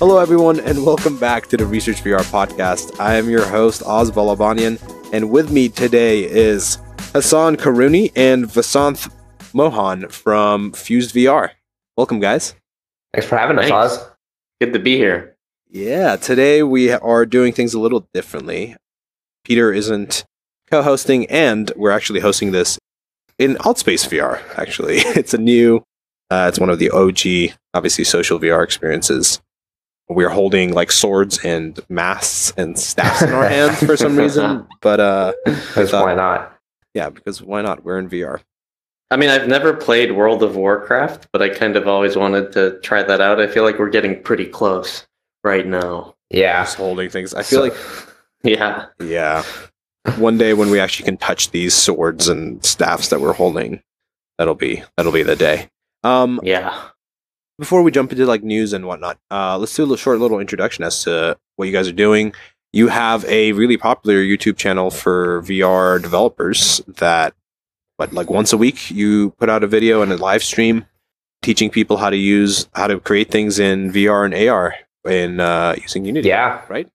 Hello, everyone, and welcome back to the Research VR podcast. I am your host, Az Balabanian, and with me today is Hassan Karaouni and Vasanth Mohan from Fused VR. Welcome, guys. Thanks for having us, Thanks. Az. Good to be here. Yeah, today we are doing things a little differently. Peter isn't co hosting, and we're actually hosting this in Altspace VR, actually. It's a new, uh, it's one of the OG, obviously, social VR experiences. We're holding like swords and masts and staffs in our hands for some reason, but uh, Because thought- why not? yeah, because why not? We're in VR. I mean, I've never played World of Warcraft, but I kind of always wanted to try that out. I feel like we're getting pretty close right now. Yeah. Just holding things. I feel So- like, Yeah. yeah, one day when we actually can touch these swords and staffs that we're holding, that'll be that'll be the day. Um, Yeah. Before we jump into like news and whatnot, uh, let's do a little, short little introduction as to what you guys are doing. You have a really popular YouTube channel for VR developers that, but like once a week you put out a video and a live stream teaching people how to use, how to create things in VR and AR in uh, using Unity. Yeah. Right?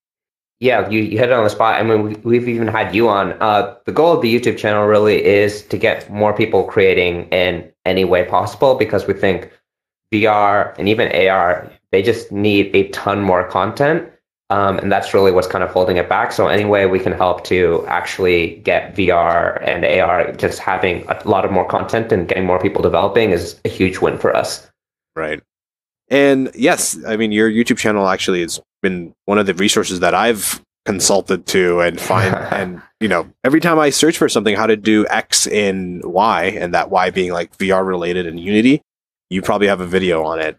Yeah, you, you hit it on the spot. I mean, we, we've even had you on. Uh, the goal of the YouTube channel really is to get more people creating in any way possible because we think VR and even AR, they just need a ton more content. Um, and that's really what's kind of holding it back. So, any way we can help to actually get VR and AR just having a lot of more content and getting more people developing is a huge win for us. Right. And yes, I mean your YouTube channel actually has been one of the resources that I've consulted to and find and you know, every time I search for something how to do X in Y and that Y being like VR related in Unity, you probably have a video on it.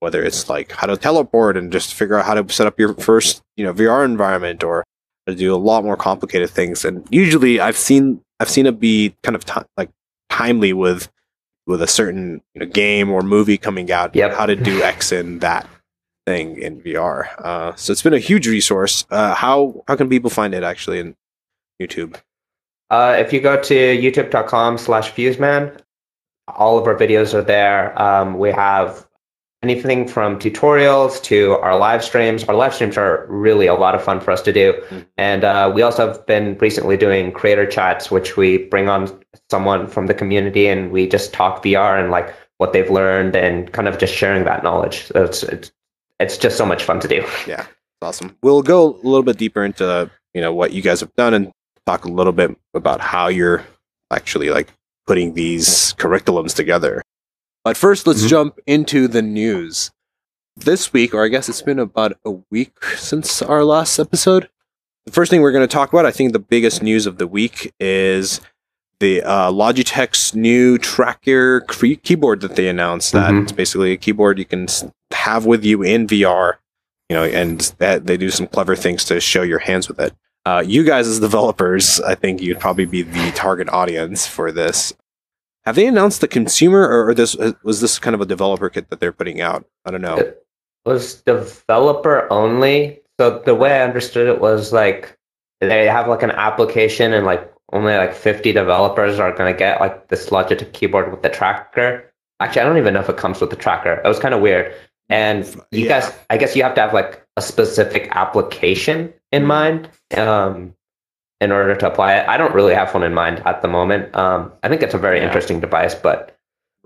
Whether it's like how to teleport and just figure out how to set up your first, you know, VR environment or to do a lot more complicated things. And usually I've seen I've seen it be kind of ti like timely with with a certain you know, game or movie coming out, Yep. how to do X in that thing in VR. Uh, so it's been a huge resource. Uh, how how can people find it actually in YouTube? Uh, if you go to youtube.com slash fuseman, all of our videos are there. Um, we have anything from tutorials to our live streams. Our live streams are really a lot of fun for us to do. Mhm. And uh, we also have been recently doing creator chats, which we bring on someone from the community and we just talk VR and like what they've learned and kind of just sharing that knowledge. So it's, it's, it's just so much fun to do. Yeah, awesome. We'll go a little bit deeper into you know what you guys have done and talk a little bit about how you're actually like putting these curriculums together. But first, let's Mhm. jump into the news. This week, or I guess it's been about a week since our last episode. The first thing we're going to talk about, I think the biggest news of the week is the uh, Logitech's new tracker key- keyboard that they announced. That Mhm. it's basically a keyboard you can have with you in VR, you know, and that they do some clever things to show your hands with it. Uh, you guys, as developers, I think you'd probably be the target audience for this. Have they announced the consumer, or, this was this kind of a developer kit that they're putting out? I don't know. It was developer only. So the way I understood it was like they have like an application and like only like 50 developers are going to get like this Logitech keyboard with the tracker. Actually, I don't even know if it comes with the tracker. It was kind of weird. And you Yeah. guys, I guess you have to have like a specific application in mind um, in order to apply it. I don't really have one in mind at the moment. Um, I think it's a very Yeah. interesting device, but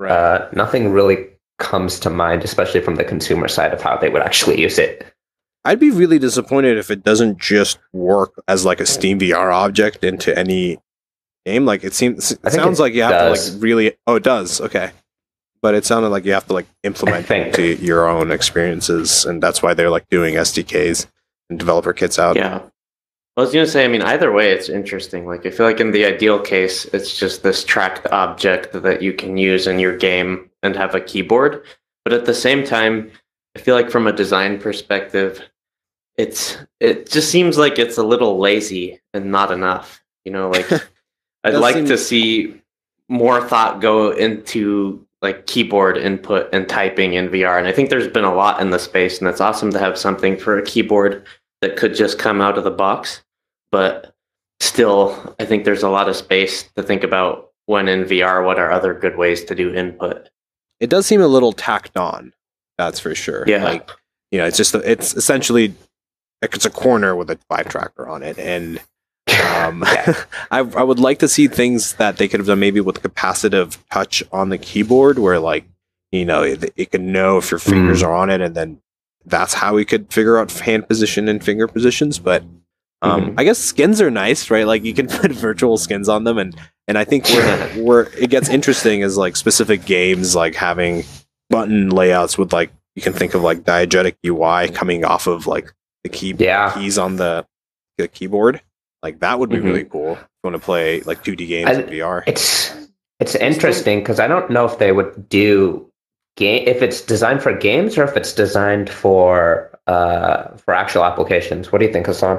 uh, nothing really comes to mind, especially from the consumer side of how they would actually use it. I'd be really disappointed if it doesn't just work as like a Steam VR object into any game. Like it seems, it sounds it like you have does. to like really. Oh, it does. Okay, but it sounded like you have to like implement think. it into your own experiences, and that's why they're like doing SDKs and developer kits out. Yeah. I was gonna say, I mean, either way, it's interesting. Like, I feel like in the ideal case, it's just this tracked object that you can use in your game and have a keyboard. But at the same time, I feel like from a design perspective, it's it just seems like it's a little lazy and not enough. You know, like I'd like to see more thought go into like keyboard input and typing in VR. And I think there's been a lot in the space, and it's awesome to have something for a keyboard that could just come out of the box. But still, I think there's a lot of space to think about when in VR. What are other good ways to do input? It does seem a little tacked on. That's for sure. Yeah. Like you know, it's just it's essentially it's a corner with a Vive tracker on it, and um, I I would like to see things that they could have done maybe with capacitive touch on the keyboard, where like you know it, it can know if your fingers Mm. are on it, and then that's how we could figure out hand position and finger positions. But um, Mhm. I guess skins are nice, right? Like you can put virtual skins on them, and and I think where where it gets interesting is like specific games like having button layouts with like you can think of like diegetic UI coming off of like the key Yeah. keys on the the keyboard. Like that would be Mhm. really cool. If you want to play like 2D games I- in VR. It's it's interesting because I don't know if they would do game if it's designed for games or if it's designed for uh for actual applications. What do you think, Hassan?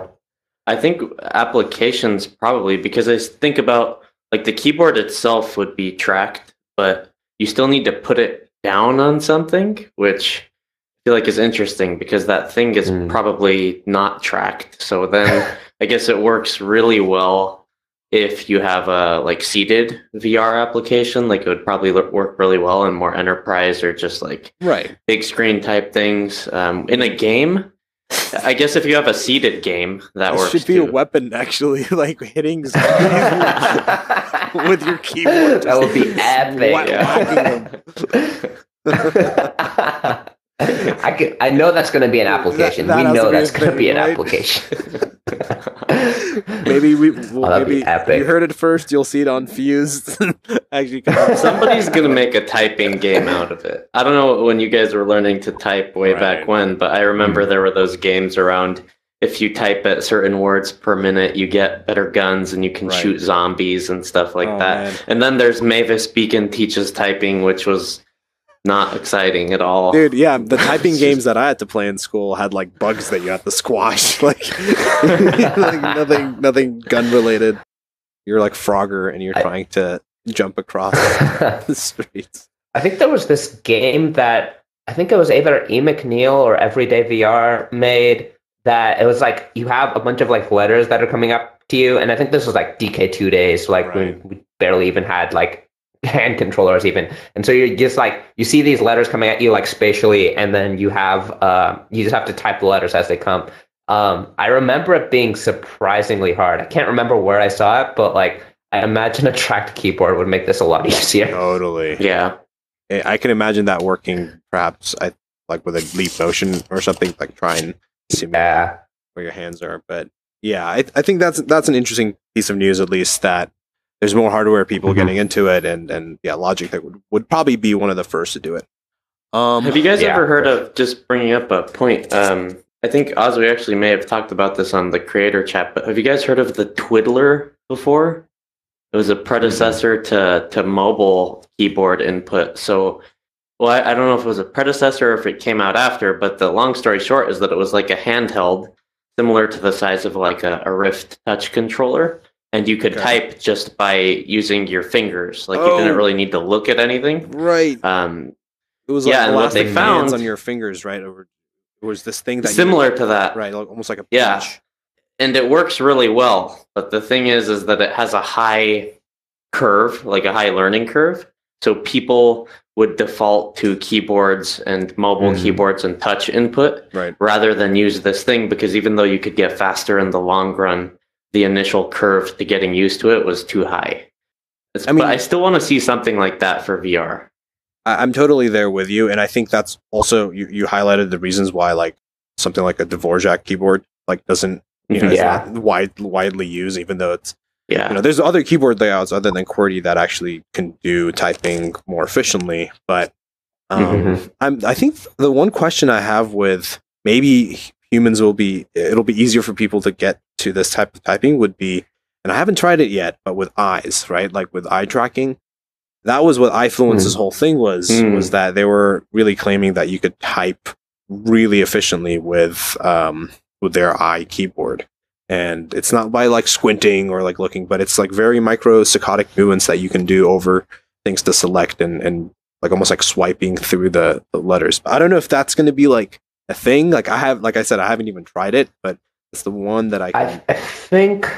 I think applications probably because I think about like the keyboard itself would be tracked, but you still need to put it down on something, which I feel like is interesting because that thing is Mm. probably not tracked. So then I guess it works really well if you have a like seated VR application. Like it would probably work really well in more enterprise or just like right. big screen type things. Um, in a game, I guess if you have a seated game, that This works should be too. a weapon actually, like hitting with your keyboard. That would be epic. Whack- Yeah. I can, I know that's going to be an application. That- that we know to be a that's going to be an right? application. maybe we well, Oh, that'd be maybe epic. you heard it first. You'll see it on Fused. actually, come out. Somebody's gonna make a typing game out of it. I don't know when you guys were learning to type way Right. back when, but I remember hmm. there were those games around. If you type at certain words per minute, you get better guns and you can Right. shoot zombies and stuff like Oh, that. man. And then there's Mavis Beacon teaches typing, which was not exciting at all. Dude, yeah, the typing games that I had to play in school had like bugs that you had to squash, like, like nothing, nothing gun related. You're like Frogger, and you're I- trying to jump across the streets. I think there was this game that I think it was either E. McNeill or Everyday VR made that it was like you have a bunch of like letters that are coming up to you, and I think this was like DK2 days, like when we barely even had like hand controllers even, and so you're just like you see these letters coming at you like spatially, and then you have uh, you just have to type the letters as they come. Um, I remember it being surprisingly hard. I can't remember where I saw it, but like I imagine a tracked keyboard would make this a lot easier. Totally. Yeah. I I can imagine that working perhaps I like with a leap motion or something like try and simulate Yeah. where your hands are. But yeah, I, I think that's that's an interesting piece of news at least that there's more hardware people Mhm. getting into it and and yeah, Logitech would, would probably be one of the first to do it. Um Have you guys Yeah, ever heard for of just bringing up a point? Um, I think Az, we actually may have talked about this on the creator chat, but have you guys heard of the Twiddler before? It was a predecessor to to mobile keyboard input. So, well, I, I don't know if it was a predecessor or if it came out after, but the long story short is that it was like a handheld, similar to the size of like a, a Rift touch controller, and you could Okay. type just by using your fingers. Like you Oh. didn't really need to look at anything. right. Um, It was Yeah, like and what they found- on your fingers, right? Over it was this thing that you- similar to that, right, almost like a Yeah. pinch. and it works really well. But the thing is, is that it has a high curve, like a high learning curve. So people would default to keyboards and mobile Mhm. keyboards and touch input Right. rather than use this thing because even though you could get faster in the long run, the initial curve to getting used to it was too high. It's, I mean- but I still want to see something like that for VR. I, I'm totally there with you, and I think that's also you, you highlighted the reasons why like something like a Dvorak keyboard like doesn't you know, Yeah. wide, widely used, even though it's Yeah. you know there's other keyboard layouts other than QWERTY that actually can do typing more efficiently. But um, Mhm. I'm I think the one question I have with maybe humans will be it'll be easier for people to get to this type of typing would be and I haven't tried it yet, but with eyes, right? Like with eye tracking. That was what Eyefluence's whole thing was Mm. was that they were really claiming that you could type really efficiently with um with their eye keyboard. And it's not by like squinting or like looking, but it's like very micro saccadic movements that you can do over things to select and, and like almost like swiping through the, the letters. But I don't know if that's going to be like a thing. Like I have, like I said, I haven't even tried it, but it's the one that I can. I, I think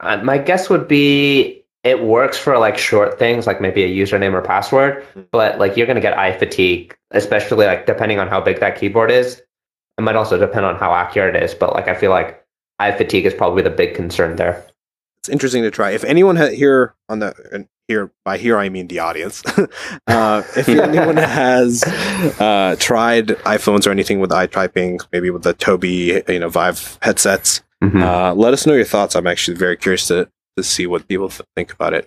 uh, my guess would be it works for like short things, like maybe a username or password. Mhm. But like you're gonna get eye fatigue, especially like depending on how big that keyboard is. it might also depend on how accurate it is. But like I feel like eye fatigue is probably the big concern there. It's interesting to try. If anyone ha- here on the here by here I mean the audience, uh, if anyone has uh, tried iPhones or anything with eye typing, maybe with the Tobii you know Vive headsets, Mhm. uh, let us know your thoughts. I'm actually very curious to to see what people th- think about it.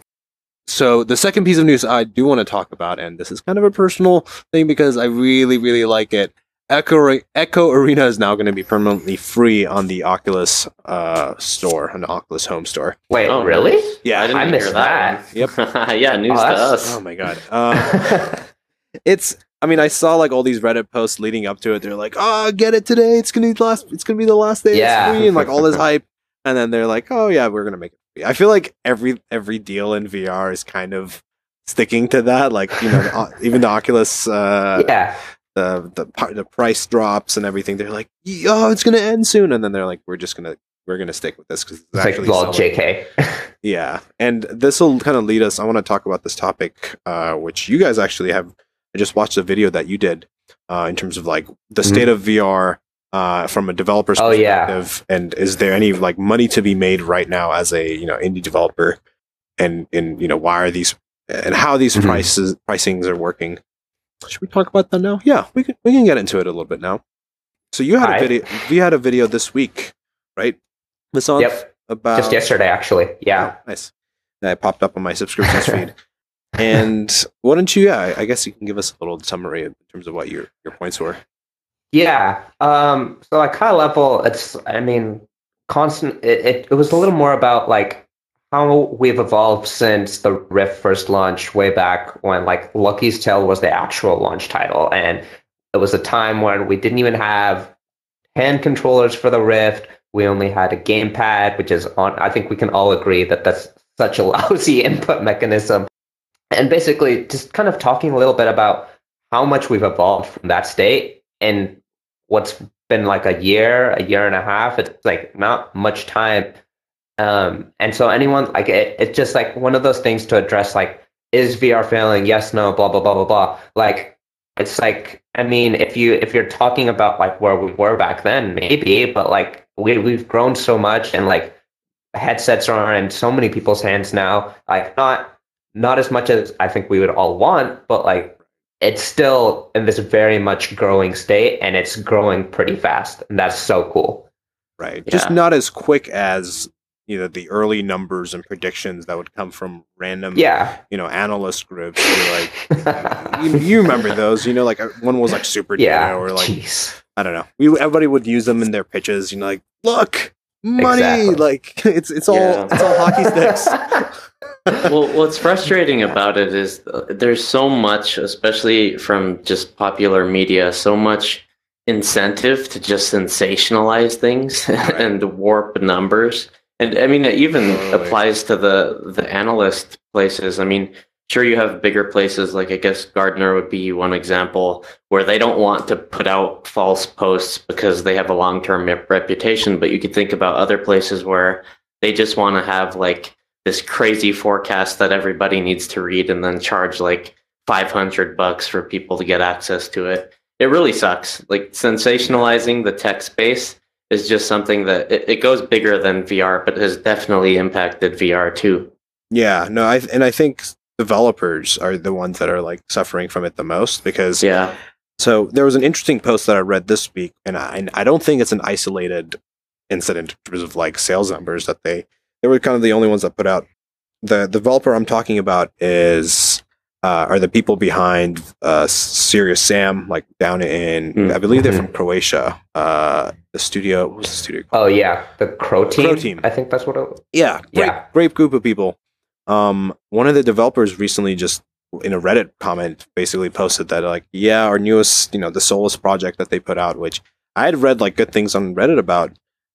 So the second piece of news I do want to talk about, and this is kind of a personal thing because I really really like it. Echo Echo Arena is now going to be permanently free on the Oculus uh, store, on the Oculus Home Store. Wait, Oh, really? Yeah, I didn't I hear missed that. Yep. yeah, news Oh, to us. Oh my god. Uh, it's. I mean, I saw like all these Reddit posts leading up to it. They're like, "Oh, get it today! It's gonna be the last. It's gonna be the last day. Yeah. It's free," and like all this hype. And then they're like, "Oh yeah, we're gonna make it free." I feel like every every deal in VR is kind of sticking to that. Like you know, the even the Oculus, uh, yeah. The the the price drops and everything. They're like, "Oh, it's gonna end soon," and then they're like, "We're just gonna." We're gonna stick with this because it's, It's like actually well. JK. Yeah, and this will kind of lead us. I want to talk about this topic, uh, which you guys actually have. I just watched a video that you did uh, in terms of like the Mhm. state of VR uh, from a developer's Oh, yeah. perspective, and is there any like money to be made right now as a you know indie developer, and and you know why are these and how these Mhm. prices pricings are working? Should we talk about that now? Yeah, we can we can get into it a little bit now. So you had a video. We had a video this week, right? This month Yep. about Just yesterday, actually. Yeah. Oh, nice. That popped up on my subscriptions feed. And why don't you? Yeah, I guess you can give us a little summary in terms of what your your points were. Yeah. Um, so like high level, it's I mean, constant it, it, it was a little more about like how we've evolved since the Rift first launched way back when like Lucky's Tale was the actual launch title. And it was a time when we didn't even have hand controllers for the Rift. We only had a gamepad, which is on I think we can all agree that that's such a lousy input mechanism. And basically just kind of talking a little bit about how much we've evolved from that state and what's been like a year, a year and a half. It's like not much time. Um, and so anyone like it, it's just like one of those things to address like, is VR failing? Yes, no, blah, blah, blah, blah, blah. Like it's like, I mean, if you if you're talking about like where we were back then, maybe, but like we we've grown so much and like headsets are in so many people's hands now. Like not not as much as I think we would all want, but like it's still in this very much growing state and it's growing pretty fast. And that's so cool. Right. Just not as quick as you know the early numbers and predictions that would come from random Yeah. you know analyst groups. You're like you, you remember those? You know, like uh, one was like super yeah. data or like Jeez. I don't know. We everybody would use them in their pitches. You know, like look money. Exactly. Like it's it's all Yeah. it's all hockey sticks. well, what's frustrating about it is uh, there's so much, especially from just popular media, so much incentive to just sensationalize things and warp numbers. And I mean, it even Totally. applies to the the analyst places. I mean, sure, you have bigger places like I guess Gartner would be one example where they don't want to put out false posts because they have a long term reputation. But you could think about other places where they just want to have like this crazy forecast that everybody needs to read and then charge like 500 bucks for people to get access to it. It really sucks. Like sensationalizing the tech space is just something that it, it goes bigger than VR, but has definitely impacted VR too. Yeah, no, I and I think developers are the ones that are like suffering from it the most because Yeah. so there was an interesting post that I read this week, and I and I don't think it's an isolated incident in terms of like sales numbers that they they were kind of the only ones that put out. The developer I'm talking about is uh, are the people behind uh, Serious Sam, like down in Mm. I believe they're from Croatia. Uh, the studio, what was the studio? called? Oh yeah, the Croteam. Crow Team. I think that's what it Yeah, great, Yeah. great group of people. Um, one of the developers recently just in a Reddit comment basically posted that like, yeah, our newest, you know, the Solus project that they put out, which I had read like good things on Reddit about,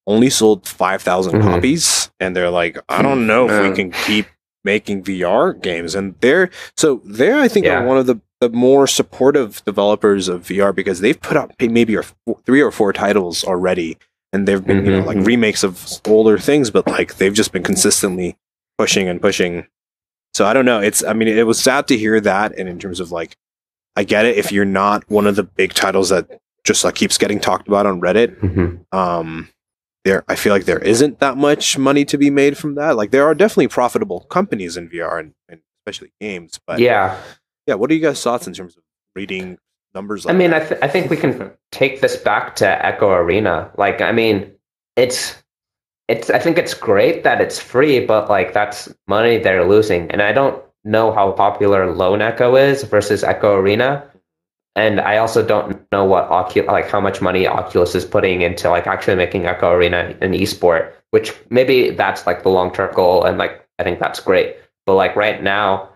only sold five Mhm. copies, and they're like, I don't know if we can keep making VR games, and they're so they're I think Yeah. are one of the the more supportive developers of VR because they've put out maybe or four, three or four titles already and they've been you know Mhm. like remakes of older things but like they've just been consistently pushing and pushing so i don't know it's i mean it was sad to hear that and in terms of like i get it if you're not one of the big titles that just like keeps getting talked about on Reddit. Mhm. Um, there, I feel like there isn't that much money to be made from that. Like there are definitely profitable companies in VR and, and especially games. But yeah. yeah, what are you guys' thoughts in terms of reading numbers? I mean? I, th- I think we can take this back to Echo Arena. Like, I mean, it's it's. I think it's great that it's free, but like that's money they're losing, and I don't know how popular Lone Echo is versus Echo Arena, and I also don't know what Ocu- like how much money Oculus is putting into like actually making Echo Arena an esport. Which maybe that's like the long term goal, and like I think that's great. But like right now,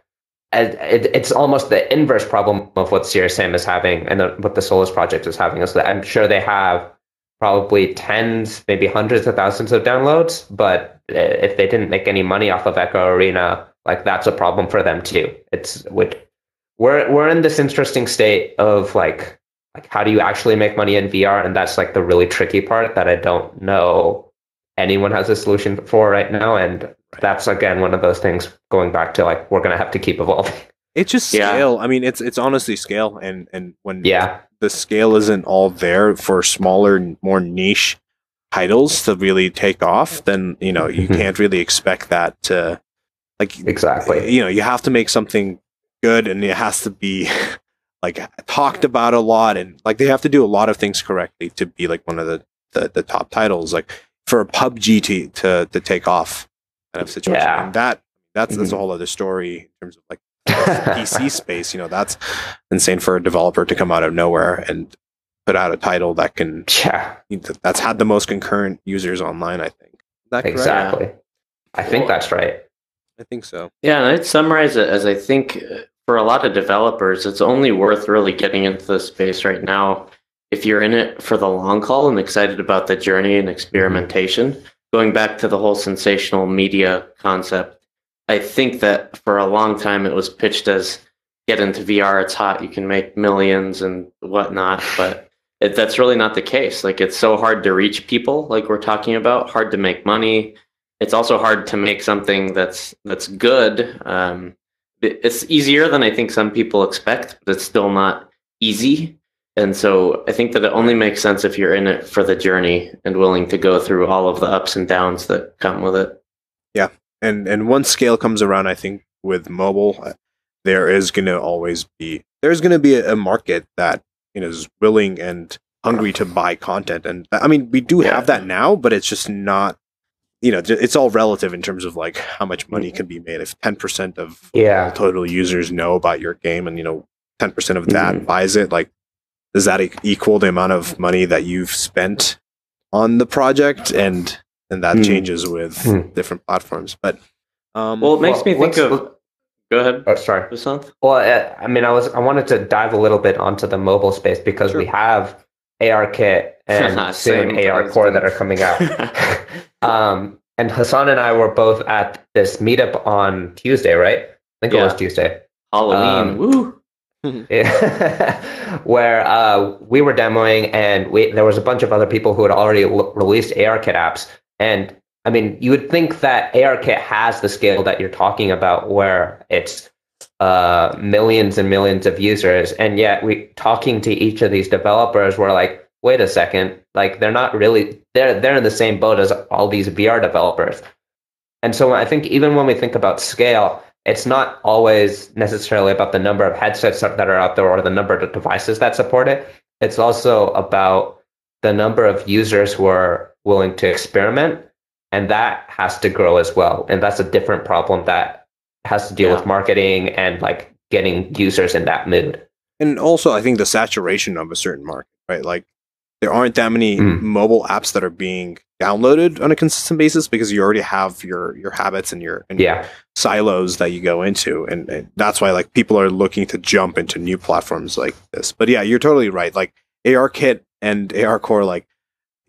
it's almost the inverse problem of what Serious Sam is having and what the Solus project is having is that I'm sure they have probably tens, maybe hundreds of thousands of downloads, but uh, if they didn't make any money off of Echo Arena, like that's a problem for them too. It's with we're we're in this interesting state of like like how do you actually make money in VR, and that's like the really tricky part that I don't know anyone has a solution for right now, and that's again one of those things going back to like we're gonna have to keep evolving. it's just Yeah. scale. I mean, it's it's honestly scale, and and when Yeah, the scale isn't all there for smaller, more niche titles to really take off, then you know you can't really expect that to like exactly. you know you have to make something good and it has to be like talked about a lot and like they have to do a lot of things correctly to be like one of the the, the top titles like for a PUBG to, to to take off kind of situation Yeah. and that that's that's a Mhm. whole other story in terms of like PC space you know that's insane for a developer to come out of nowhere and put out a title that can yeah, that's had the most concurrent users online I think Is that correct? exactly. I think that's right. I think so Yeah, and I'd summarize it as I think uh, for a lot of developers, it's only worth really getting into this space right now if you're in it for the long haul and excited about the journey and experimentation. Going back to the whole sensational media concept, I think that for a long time it was pitched as get into VR, it's hot, you can make millions and whatnot, but it, that's really not the case. Like it's so hard to reach people, like we're talking about, hard to make money. It's also hard to make something that's that's good. Um, it's easier than I think some people expect, but it's still not easy. And so I think that it only makes sense if you're in it for the journey and willing to go through all of the ups and downs that come with it. Yeah. And and once scale comes around, I think with mobile, uh, there is going to always be there's going to be a, a market that you know is willing and hungry to buy content, and I mean we do Yeah. have that now, but it's just not. You know, it's all relative in terms of like how much money can be made. If ten percent of Yeah. all total users know about your game, and you know ten percent of that Mhm. buys it, like does that e- equal the amount of money that you've spent on the project? And and that Hmm. changes with Hmm. different platforms. But um, Well, it makes Well, me think let's- of. Go ahead, Oh, sorry. Vasanth. Well, uh, I mean, I was I wanted to dive a little bit onto the mobile space because we have AR Kit and soon AR Core that are coming out. um, and Hassan and I were both at this meetup on Tuesday, right? I think it was Tuesday. Halloween. Um, Woo! where uh, we were demoing, and we, there was a bunch of other people who had already l- released ARKit apps. And I mean, you would think that ARKit has the scale that you're talking about, where it's uh, millions and millions of users, and yet we talking to each of these developers, we're like, wait a second, like they're not really they're they're in the same boat as all these VR developers. And so I think even when we think about scale, it's not always necessarily about the number of headsets that are out there or the number of devices that support it. It's also about the number of users who are willing to experiment. And that has to grow as well. And that's a different problem that has to deal Yeah. with marketing and like getting users in that mood. and also I think the saturation of a certain market, right? Like there aren't that many Mm. mobile apps that are being downloaded on a consistent basis because you already have your your habits and your and your Yeah. silos that you go into, and, and that's why like people are looking to jump into new platforms like this. But yeah, you're totally right. Like ARKit and AR Core, like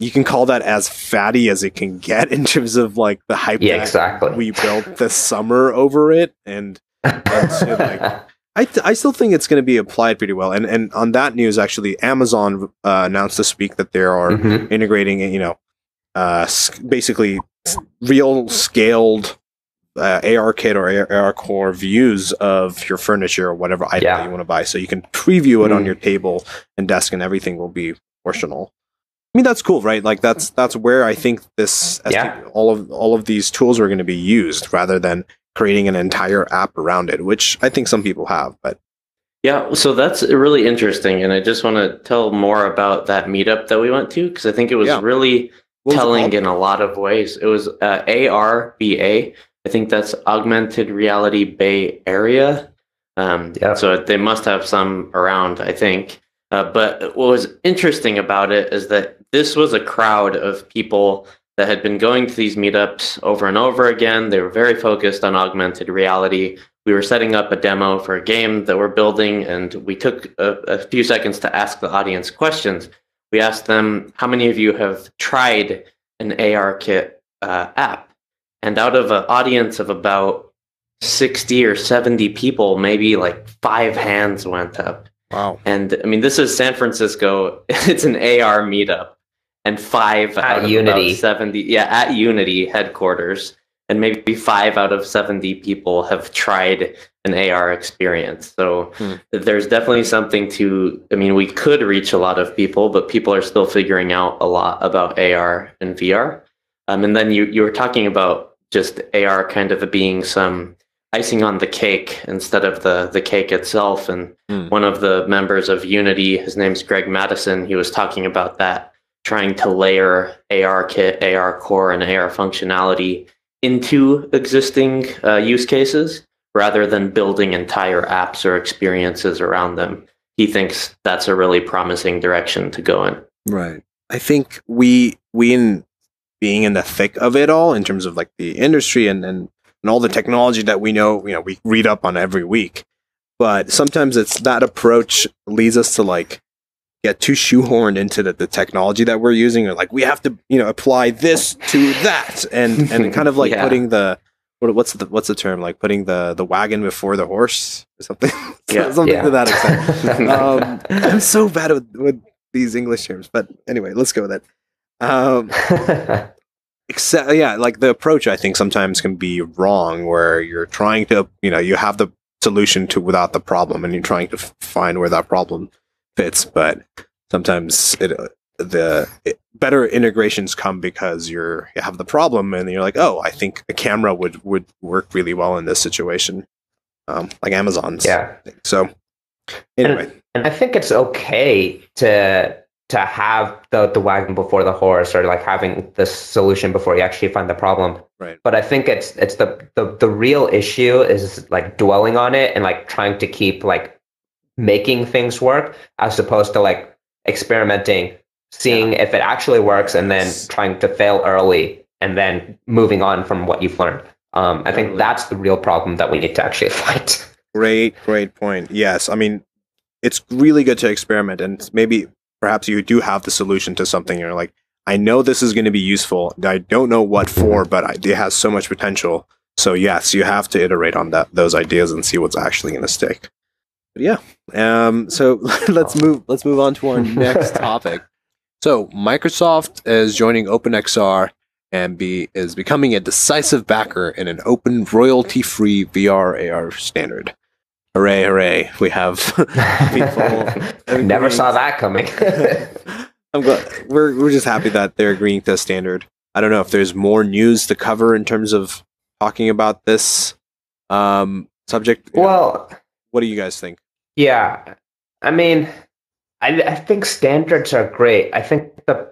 you can call that as fatty as it can get in terms of like the hype Yeah, that exactly. we built this summer over it, and like- I, th- I still think it's going to be applied pretty well. And and on that news, actually, Amazon uh, announced this week that they are Mhm. integrating, you know, uh, basically real scaled uh, AR kit or AR, core views of your furniture or whatever item Yeah. you want to buy. So you can preview it on Mm. your table and desk, and everything will be proportional. I mean that's cool, right? Like that's that's where I think this Yeah. all of all of these tools are going to be used rather than creating an entire app around it, which I think some people have. But Yeah, so that's really interesting, and I just want to tell more about that meetup that we went to because I think it was Yeah. really what was telling called? in a lot of ways. It was uh, ARBA. I think that's Augmented Reality Bay Area. Um, Yeah. So they must have some around, I think. Uh, but what was interesting about it is that this was a crowd of people that had been going to these meetups over and over again. They were very focused on augmented reality. We were setting up a demo for a game that we're building, and we took a, a few seconds to ask the audience questions. We asked them, How many of you have tried an AR Kit uh, app? And out of an audience of about 60 or 70 people, maybe like five hands went up. wow. And I mean, this is San Francisco. It's an AR meetup, and five At out of Unity. about seventy, yeah, at Unity headquarters, and maybe five out of seventy people have tried an AR experience. So Hmm. there's definitely something to. I mean, we could reach a lot of people, but people are still figuring out a lot about AR and VR. Um, and then you you were talking about just AR kind of being some icing on the cake instead of the the cake itself and one of the members of Unity, his name's Greg Madison, he was talking about that, trying to layer AR kit, AR core, and AR functionality into existing uh, use cases rather than building entire apps or experiences around them. He thinks that's a really promising direction to go in. Right. I think we we in being in the thick of it all in terms of like the industry and and, and all the technology that we know, you know, we read up on every week. But sometimes it's that approach leads us to like get too shoehorned into the, the technology that we're using or like we have to, you know, apply this to that and and kind of like Yeah. putting the what, what's the what's the term like putting the the wagon before the horse or something Yeah. something Yeah. to that extent um, I'm so bad with, with these English terms, but anyway, let's go with it. Um, except, yeah, like the approach, I think sometimes can be wrong, where you're trying to, you know, you have the solution to without the problem, and you're trying to find where that problem fits. But sometimes it, uh, the it, better integrations come because you're you have the problem, and you're like, oh, I think a camera would would work really well in this situation, um, like Amazon's. yeah. So anyway, and I think it's okay to to have the the wagon before the horse or like having the solution before you actually find the problem. Right. But I think it's it's the the the real issue is like dwelling on it and like trying to keep like making things work as opposed to like experimenting, seeing if it actually works and then trying to fail early and then moving on from what you've learned. Um, I think that's the real problem that we need to actually fight. Great, great point. Yes, I mean, it's really good to experiment, and maybe perhaps you do have the solution to something. You're like, I know this is going to be useful. I don't know what for, but I, it has so much potential. So yes, you have to iterate on that those ideas and see what's actually going to stick. But yeah, um, so let's move. Let's move on to our next topic. So Microsoft is joining OpenXR and be is becoming a decisive backer in an open royalty-free VR AR standard. Hooray, hooray. We have people Never saw that coming. I'm glad we're we're just happy that they're agreeing to a standard. I don't know if there's more news to cover in terms of talking about this um subject. well, what do you guys think? yeah. I mean, I, I think standards are great. I think the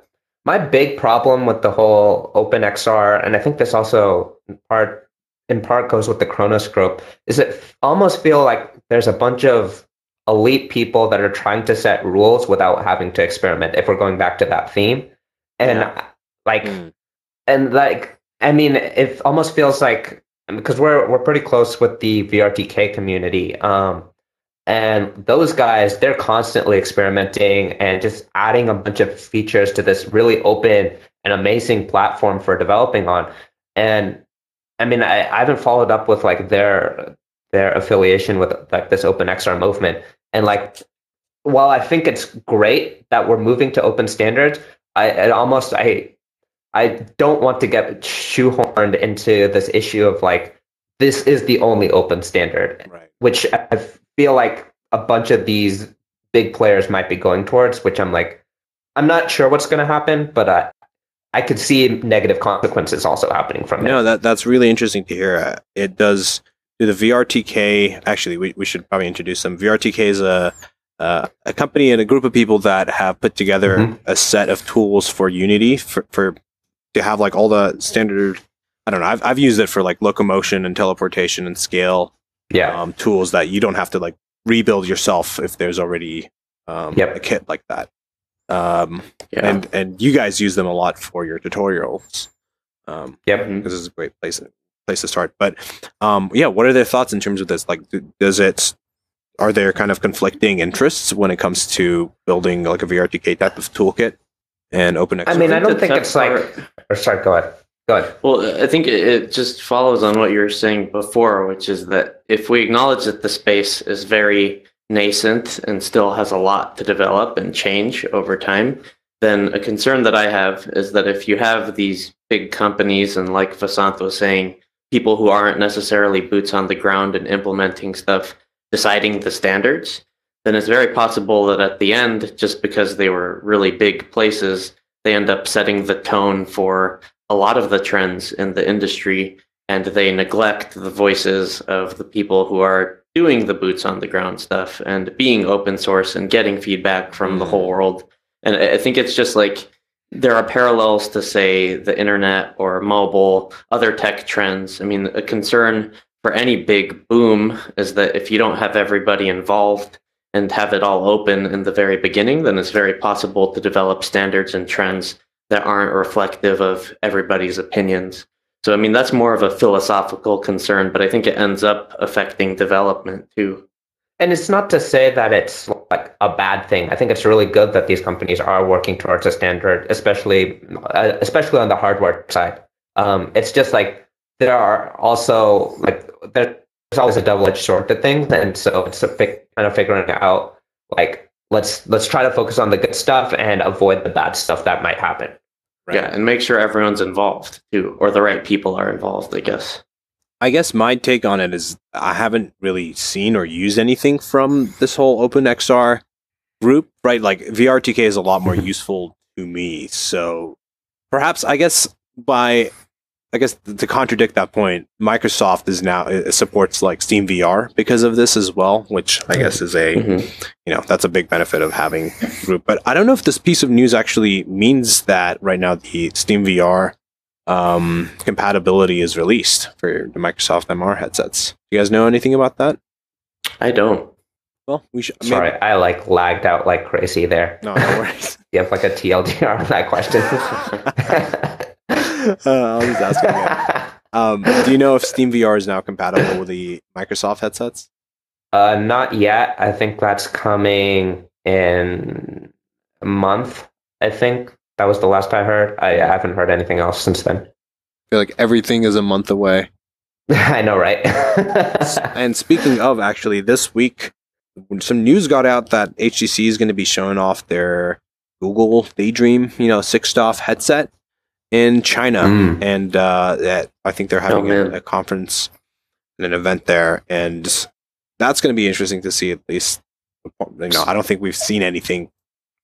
my big problem with the whole OpenXR, and I think this also in part in part goes with the Khronos Group, is it almost feel like there's a bunch of elite people that are trying to set rules without having to experiment. If we're going back to that theme, and Yeah. like Mm. and like i mean it almost feels like because we're we're pretty close with the vrtk community um and those guys they're constantly experimenting and just adding a bunch of features to this really open and amazing platform for developing on. And i mean i, I haven't followed up with like their their affiliation with like this open xr movement. And like while i think it's great that we're moving to open standards i it almost i I don't want to get shoehorned into this issue of like this is the only open standard, Right. which I feel like a bunch of these big players might be going towards. Which I'm like, I'm not sure what's going to happen, but uh, I could see negative consequences also happening from it. No, that that's really interesting to hear. Uh, It does do the VRTK. Actually, we, we should probably introduce them. VRTK is a uh, a company and a group of people that have put together Mhm. a set of tools for Unity for, for to have like all the standard. I don't know. I've I've used it for like locomotion and teleportation and scale Yeah. um, tools that you don't have to like rebuild yourself if there's already um, Yep. a kit like that. Um, Yeah. and and you guys use them a lot for your tutorials. Um, Yep. Mhm. this is a great place place to start. But um, yeah, what are their thoughts in terms of this? Like, does it? Are there kind of conflicting interests when it comes to building like a VRTK type of toolkit and open? I mean, I don't think tough it's like. Or sorry, go ahead. Go ahead. Well, I think it, it just follows on what you were saying before, which is that if we acknowledge that the space is very nascent and still has a lot to develop and change over time, then a concern that I have is that if you have these big companies and, like Vasanth was saying, people who aren't necessarily boots on the ground and implementing stuff, deciding the standards, then it's very possible that at the end, just because they were really big places, they end up setting the tone for a lot of the trends in the industry and they neglect the voices of the people who are doing the boots on the ground stuff and being open source and getting feedback from the Mm. whole world. And I think it's just like there are parallels to say the internet or mobile, other tech trends. I mean, a concern for any big boom is that if you don't have everybody involved and have it all open in the very beginning, then it's very possible to develop standards and trends that aren't reflective of everybody's opinions. So, I mean, that's more of a philosophical concern, but I think it ends up affecting development too. And it's not to say that it's like a bad thing. I think it's really good that these companies are working towards a standard, especially uh, especially on the hardware side. Um, it's just like there are also like there's always a double edged sword to things, and so it's a fi- kind of figuring out like let's let's try to focus on the good stuff and avoid the bad stuff that might happen. Yeah, and make sure everyone's involved too, or the right people are involved, I guess. I guess my take on it is I haven't really seen or used anything from this whole OpenXR group, right? Like VRTK is a lot more useful to me. So perhaps I guess by I guess to contradict that point, Microsoft is now it supports like Steam VR because of this as well, which I guess is a Mhm. you know that's a big benefit of having group. But I don't know if this piece of news actually means that right now the Steam VR um, compatibility is released for the Microsoft MR headsets. Do you guys know anything about that? I don't. Well, we should. maybe- Sorry, I like lagged out like crazy there. No, no worries. You have like a TLDR on that question. uh, I'll just ask again. Um, do you know if Steam VR is now compatible with the Microsoft headsets? Uh, not yet. I think that's coming in a month. I think that was the last I heard. I haven't heard anything else since then. I feel like everything is a month away. I know, right? And speaking of, actually, this week, some news got out that HTC is going to be showing off their Google Daydream, you know, six DoF headset in China, Mm. and uh, that I think they're having a, a conference and an event there, and that's going to be interesting to see. At least, you know, I don't think we've seen anything.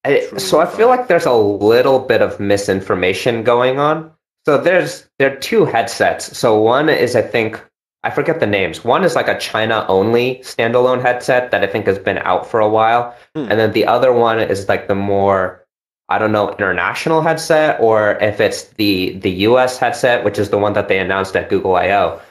I, so I feel like there's a little bit of misinformation going on. So there's there are two headsets. So one is I think I forget the names. One is like a China only standalone headset that I think has been out for a while, Hmm. and then the other one is like the more I don't know international headset or if it's the the US headset, which is the one that they announced at Google I/O.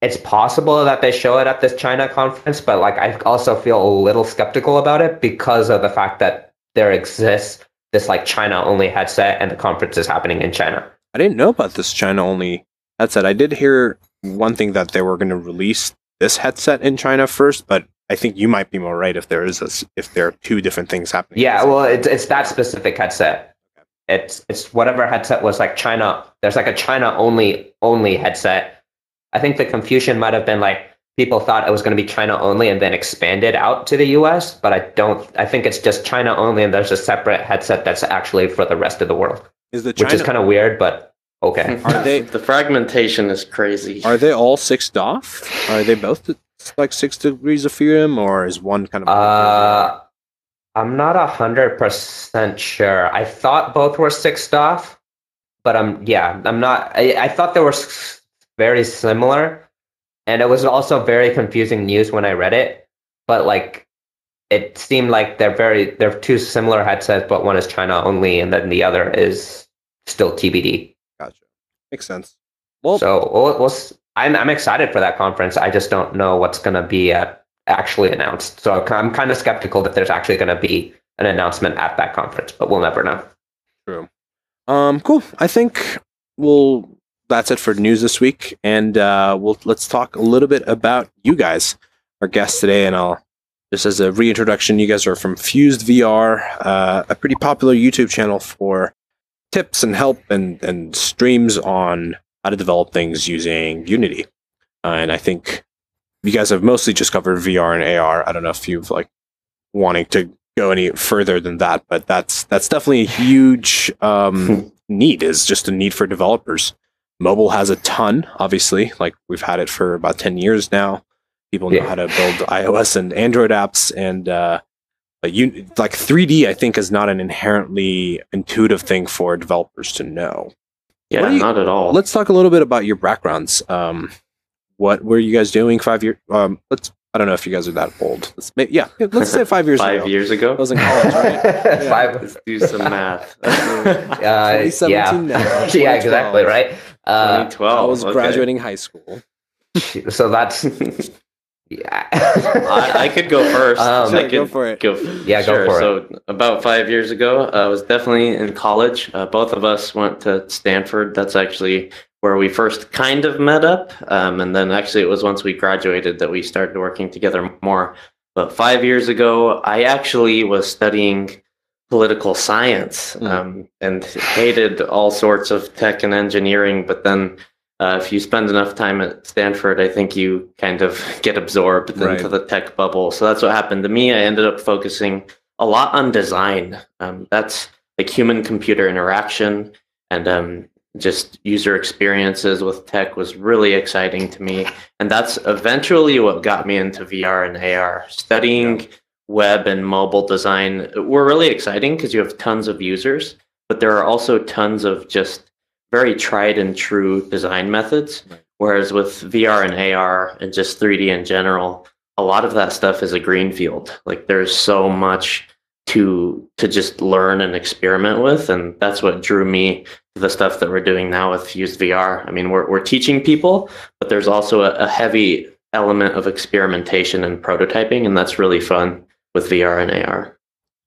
It's possible that they show it at this China conference, but like I also feel a little skeptical about it because of the fact that there exists this like China only headset and the conference is happening in China. I didn't know about this China only headset. I did hear one thing that they were going to release this headset in China first, but I think you might be more right if there is a if there are two different things happening. Yeah, well, it's it's that specific headset. It's it's whatever headset was like China. There's like a China only only headset. I think the confusion might have been like people thought it was going to be China only and then expanded out to the US, but I don't. I think it's just China only, and there's a separate headset that's actually for the rest of the world, is the which is kind of weird, but okay. Are they- the fragmentation is crazy. Are they all six DoF? Are they both like six degrees of freedom, or is one kind of? Uh, I'm not a hundred percent sure. I thought both were six DoF, but I'm yeah, I'm not. I, I thought they were very similar, and it was also very confusing news when I read it. But like, it seemed like they're very they're two similar headsets, but one is China only, and then the other is still TBD. Makes sense. Well, So we'll, we'll, I'm I'm excited for that conference. I just don't know what's going to be uh, actually announced. So I'm kind of skeptical that there's actually going to be an announcement at that conference, but we'll never know. Um, cool. I think we'll. That's it for news this week, and uh, we'll let's talk a little bit about you guys, our guests today, and I'll just as a reintroduction. You guys are from Fused VR, uh, a pretty popular YouTube channel for tips and help and and streams on how to develop things using Unity. Uh, and I think you guys have mostly just covered VR and AR. I don't know if you've like wanting to go any further than that, but that's that's definitely a huge um, need. Is just a need for developers. Mobile has a ton, obviously. Like we've had it for about ten years now. People know Yeah. how to build iOS and Android apps, and uh, you like 3D. I think is not an inherently intuitive thing for developers to know. Yeah, you- not at all. Let's talk a little bit about your backgrounds. Um, what were you guys doing five years? Um, let's. I don't know if you guys are that old. Let's ma- yeah, let's say five years Five ago. years ago. I was in college, right? Five. Let's do some math. Uh, yeah, 2017 now, yeah, exactly right. Uh, 2012. I was okay. graduating high school. so that's yeah. I, I could go first. Um, I Sure, go for it. Go, Yeah, go sure. for it. So about five years ago, I was definitely in college. Uh, both of us went to Stanford. That's actually where we first kind of met up. Um, and then actually, it was once we graduated that we started working together more. But five years ago, I actually was studying political science Mm. um, and hated all sorts of tech and engineering. But then uh, if you spend enough time at Stanford, I think you kind of get absorbed Right. into the tech bubble. So that's what happened to me. I ended up focusing a lot on design. Um, that's like human computer interaction and um, just user experiences with tech was really exciting to me. And that's eventually what got me into VR and AR. Studying web and mobile design were really exciting because you have tons of users, but there are also tons of just very tried and true design methods. Right. Whereas with VR and AR and just 3D in general, a lot of that stuff is a greenfield. Like there's so much to to just learn and experiment with, and that's what drew me to the stuff that we're doing now with Fused VR. I mean, we're we're teaching people, but there's also a, a heavy element of experimentation and prototyping, and that's really fun with VR and AR.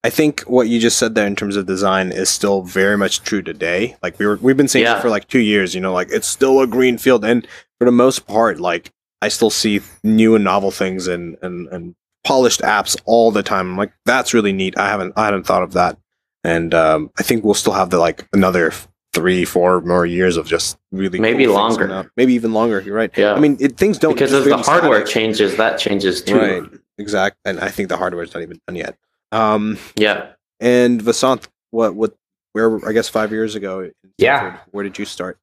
I think what you just said there in terms of design is still very much true today. Like we were, we've been saying Yeah. for like two years. You know, like it's still a green field, and for the most part, like I still see new and novel things and and and polished apps all the time. I'm like, that's really neat. I haven't I hadn't thought of that, and um, I think we'll still have the like another three, four more years of just really Maybe cool longer. maybe even longer. You're right. Yeah. I mean, it, things don't because as the hardware static. changes, that changes too. Right. exactly. And I think the hardware's not even done yet. Um, Yeah. and Vasanth, what, what, where, I guess five years ago, Yeah. Stanford, where did you start?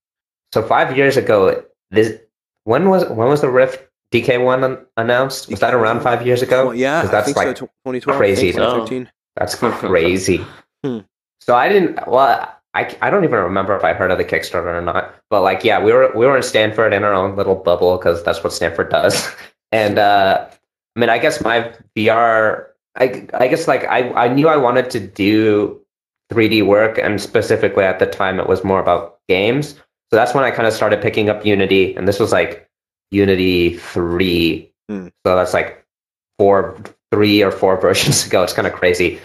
So five years ago, this when was when was the Rift DK one an- announced? Was that around five years ago? Well, yeah, 'Cause I that's think like so. 2012, crazy. Think, 2013. That's crazy. Hmm. So I didn't. Well, I, I don't even remember if I heard of the Kickstarter or not. But like, yeah, we were we were in Stanford in our own little bubble because that's what Stanford does. And uh, I mean, I guess my VR. I I guess like I I knew I wanted to do 3D work, and specifically at the time it was more about games. So that's when I kind of started picking up Unity, and this was like Unity three. Hmm. So that's like four, three or four versions ago. It's kind of crazy.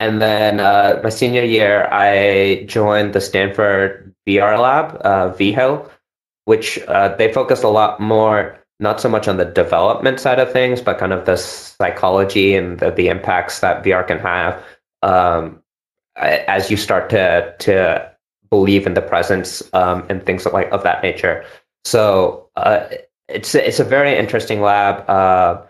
And then uh, my senior year, I joined the Stanford VR lab, uh, VHIL, which uh, they focused a lot more, not so much on the development side of things, but kind of the psychology and the, the impacts that VR can have um, as you start to to believe in the presence um, and things like of that nature. So uh, it's it's a very interesting lab. Uh,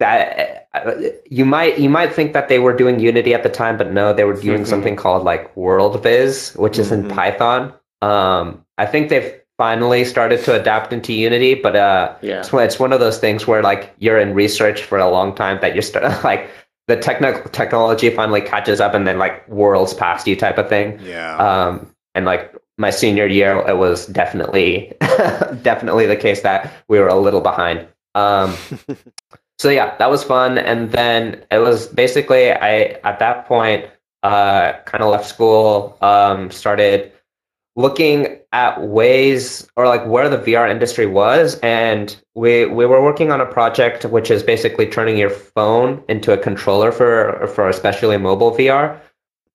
that uh, you might you might think that they were doing Unity at the time, but no, they were doing Mhm. something called like WorldViz, which is in Mhm. Python. Um, I think they've finally started to adapt into Unity, but uh, Yeah. it's one, it's one of those things where like you're in research for a long time that you're start like the technical technology finally catches up and then like worlds past you type of thing. Yeah. Um, and like my senior year, it was definitely definitely the case that we were a little behind. Um, so yeah, that was fun. And then it was basically I at that point uh, kind of left school, um, started looking at ways or like where the VR industry was, and we we were working on a project which is basically turning your phone into a controller for for especially mobile VR.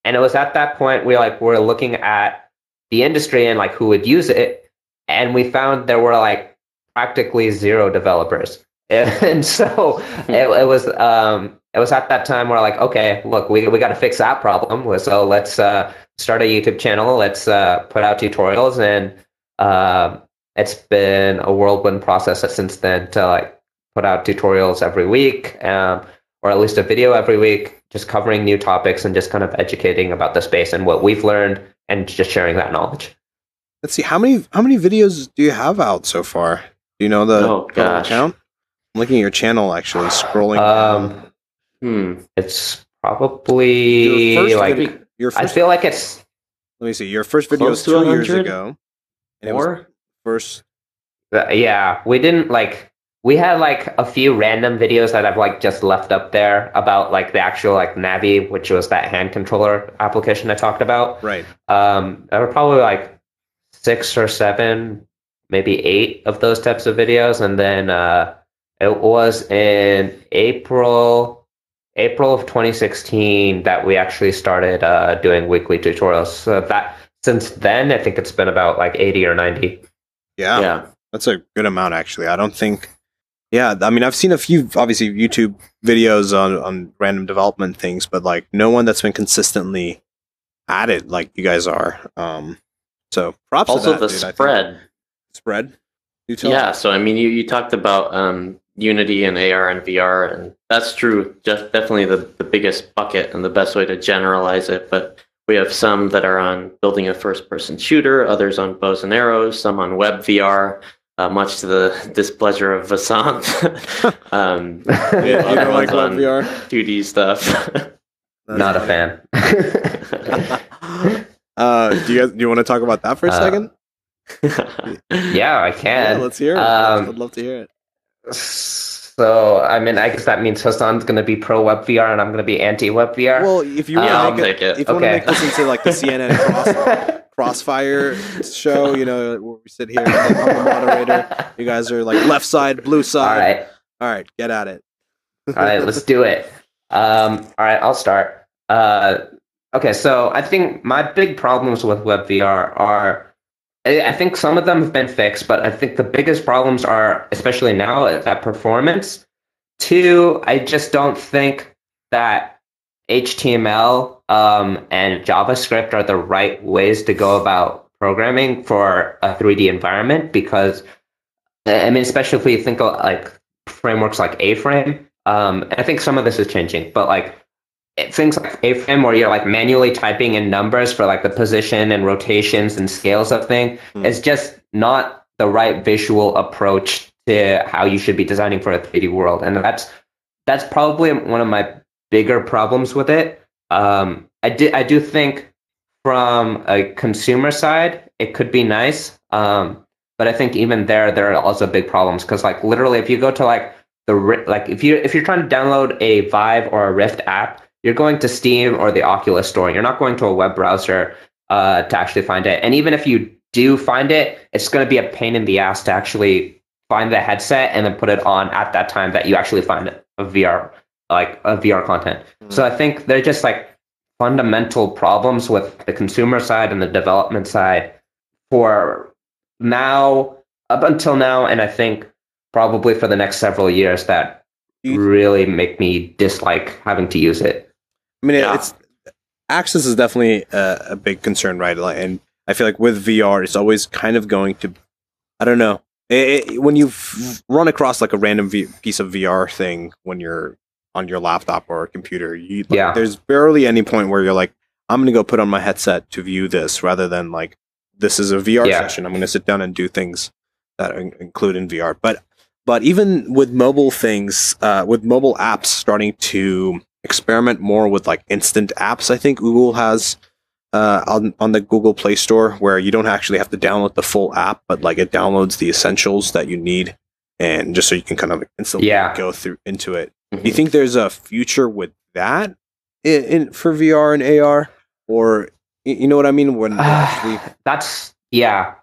And it was at that point we like were looking at the industry and like who would use it, and we found there were like practically zero developers. And so it, it was um, it was at that time where like, okay, look, we we got to fix that problem. So let's uh, start a YouTube channel. Let's uh, put out tutorials, and uh, it's been a whirlwind process since then to like put out tutorials every week, um, or at least a video every week, just covering new topics and just kind of educating about the space and what we've learned, and just sharing that knowledge. Let's see how many how many videos do you have out so far? Do you know the Oh, total gosh. count? I'm looking at your channel actually, scrolling. Um, down. Hmm. It's probably Your like video- your I feel like it's let me see. Your first video was two years ago. And it was Or first. Uh, yeah, we didn't like we had like a few random videos that I've like just left up there about like the actual like Navi, which was that hand controller application I talked about. Right. Um, there were probably like six or seven, maybe eight of those types of videos, and then uh, it was in April, April of 2016 that we actually started uh, doing weekly tutorials. So that since then, I think it's been about like 80 or 90. Yeah, yeah. That's a good amount actually. I don't think. Yeah, I mean, I've seen a few obviously YouTube videos on on random development things, but like no one that's been consistently at it like you guys are. Um, so props. Also, to that, the dude, spread. Spread. You tell Yeah, so I mean, you, you talked about um, Unity and AR and VR, and that's true. Just definitely the, the biggest bucket and the best way to generalize it. But we have some that are on building a first person shooter, others on bows and arrows, some on web VR, uh, much to the displeasure of Vasanth. um, Yeah, you other ones on VR? 2D stuff. Not a fan. Uh, do you guys do you want to talk about that for a Uh, second? yeah, I can. Yeah, let's hear it. Um, I'd love to hear it. So, I mean, I guess that means Hassan's going to be pro web VR and I'm going to be anti web VR. Well, if you Yeah, want I'll to make take it. if you want to Okay. make this into like the CNN cross, crossfire show, you know, where we sit here, I'm the moderator. You guys are like left side, blue side. right. all right, get at it. All right, let's do it. Um, all right, I'll start. Uh, okay, so I think my big problems with WebVR are, I think some of them have been fixed, but I think the biggest problems are, especially now, that performance. Two, I just don't think that HTML um, and JavaScript are the right ways to go about programming for a 3D environment because, I mean, especially if we think of like frameworks like A-Frame, um, I think some of this is changing, but like things like A-Frame where you're like manually typing in numbers for like the position and rotations and scales of thing Hmm. is just not the right visual approach to how you should be designing for a 3D world. And that's that's probably one of my bigger problems with it. Um, I did I do think from a consumer side it could be nice, um, but I think even there there are also big problems because like literally if you go to like the like if you if you're trying to download a Vive or a Rift app, you're going to Steam or the Oculus store. You're not going to a web browser uh, to actually find it. And even if you do find it, it's going to be a pain in the ass to actually find the headset and then put it on at that time that you actually find a VR like a VR content. So I think they're just like fundamental problems with the consumer side and the development side for now up until now and I think probably for the next several years that really make me dislike having to use it. I mean, Yeah. it's access is definitely a, a big concern, right? And I feel like with VR, it's always kind of going to, I don't know, it, it- when you run across like a random v- piece of VR thing when you're on your laptop or computer, you like, Yeah. there's barely any point where you're like, I'm gonna go put on my headset to view this, rather than like, this is a VR Yeah. session. I'm gonna sit down and do things that in- include in VR. But but even with mobile things, uh, with mobile apps starting to experiment more with like instant apps. I think Google has uh, on on the Google Play Store where you don't actually have to download the full app, but like it downloads the essentials that you need, and just so you can kind of instantly Yeah. go through into it. Mhm. Do you think there's a future with that in, in for VR and AR, or you know what I mean? When they actually, That's yeah.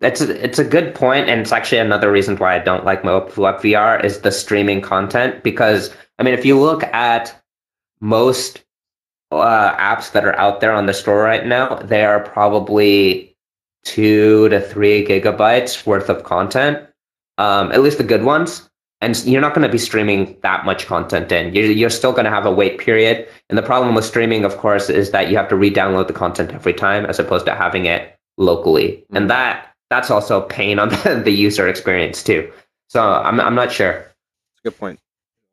It's a, it's a good point, and it's actually another reason why I don't like Web VR is the streaming content. Because I mean, if you look at most uh, apps that are out there on the store right now, they are probably two to three gigabytes worth of content, um, at least the good ones. And you're not going to be streaming that much content in. You're, you're still going to have a wait period. And the problem with streaming, of course, is that you have to re-download the content every time, as opposed to having it locally, Mhm. and that that's also a pain on the, the user experience too. So I'm I'm not sure. good point.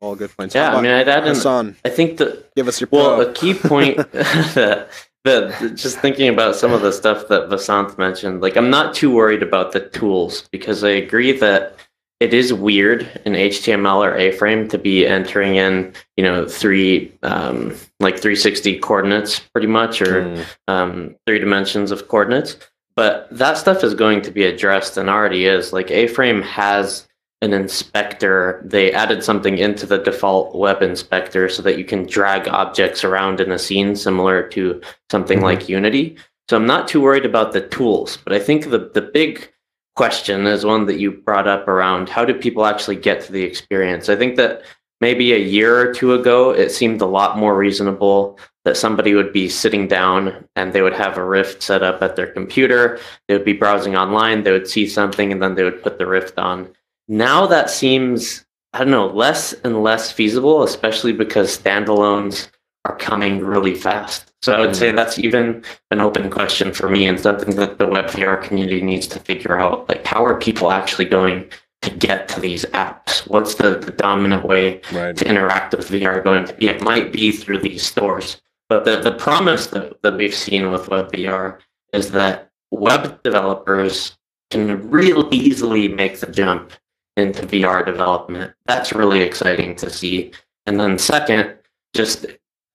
All good points. Yeah, I mean, I'd add in. I think that give us your Well, pro. a key point that, that just thinking about some of the stuff that Vasanth mentioned, like I'm not too worried about the tools because I agree that it is weird in HTML or A-frame to be entering in, you know, three um, like 360 coordinates pretty much, or Mm. um, three dimensions of coordinates. But that stuff is going to be addressed and already is. Like A-frame has an inspector. They added something into the default web inspector so that you can drag objects around in a scene similar to something Mhm. like Unity. So I'm not too worried about the tools, but I think the the big question is one that you brought up around how do people actually get to the experience? I think that maybe a year or two ago it seemed a lot more reasonable that somebody would be sitting down and they would have a Rift set up at their computer. They would be browsing online, they would see something, and then they would put the Rift on. Now that seems, I don't know, less and less feasible, especially because standalones are coming really fast. So I would say mm-hmm. that's even an open question for me and something that the web VR community needs to figure out. Like, how are people actually going to get to these apps? What's the, the dominant way Right. to interact with VR going to be? It might be through these stores. But the, the promise that, that we've seen with WebVR is that web developers can real easily make the jump into VR development. That's really exciting to see. And then second, just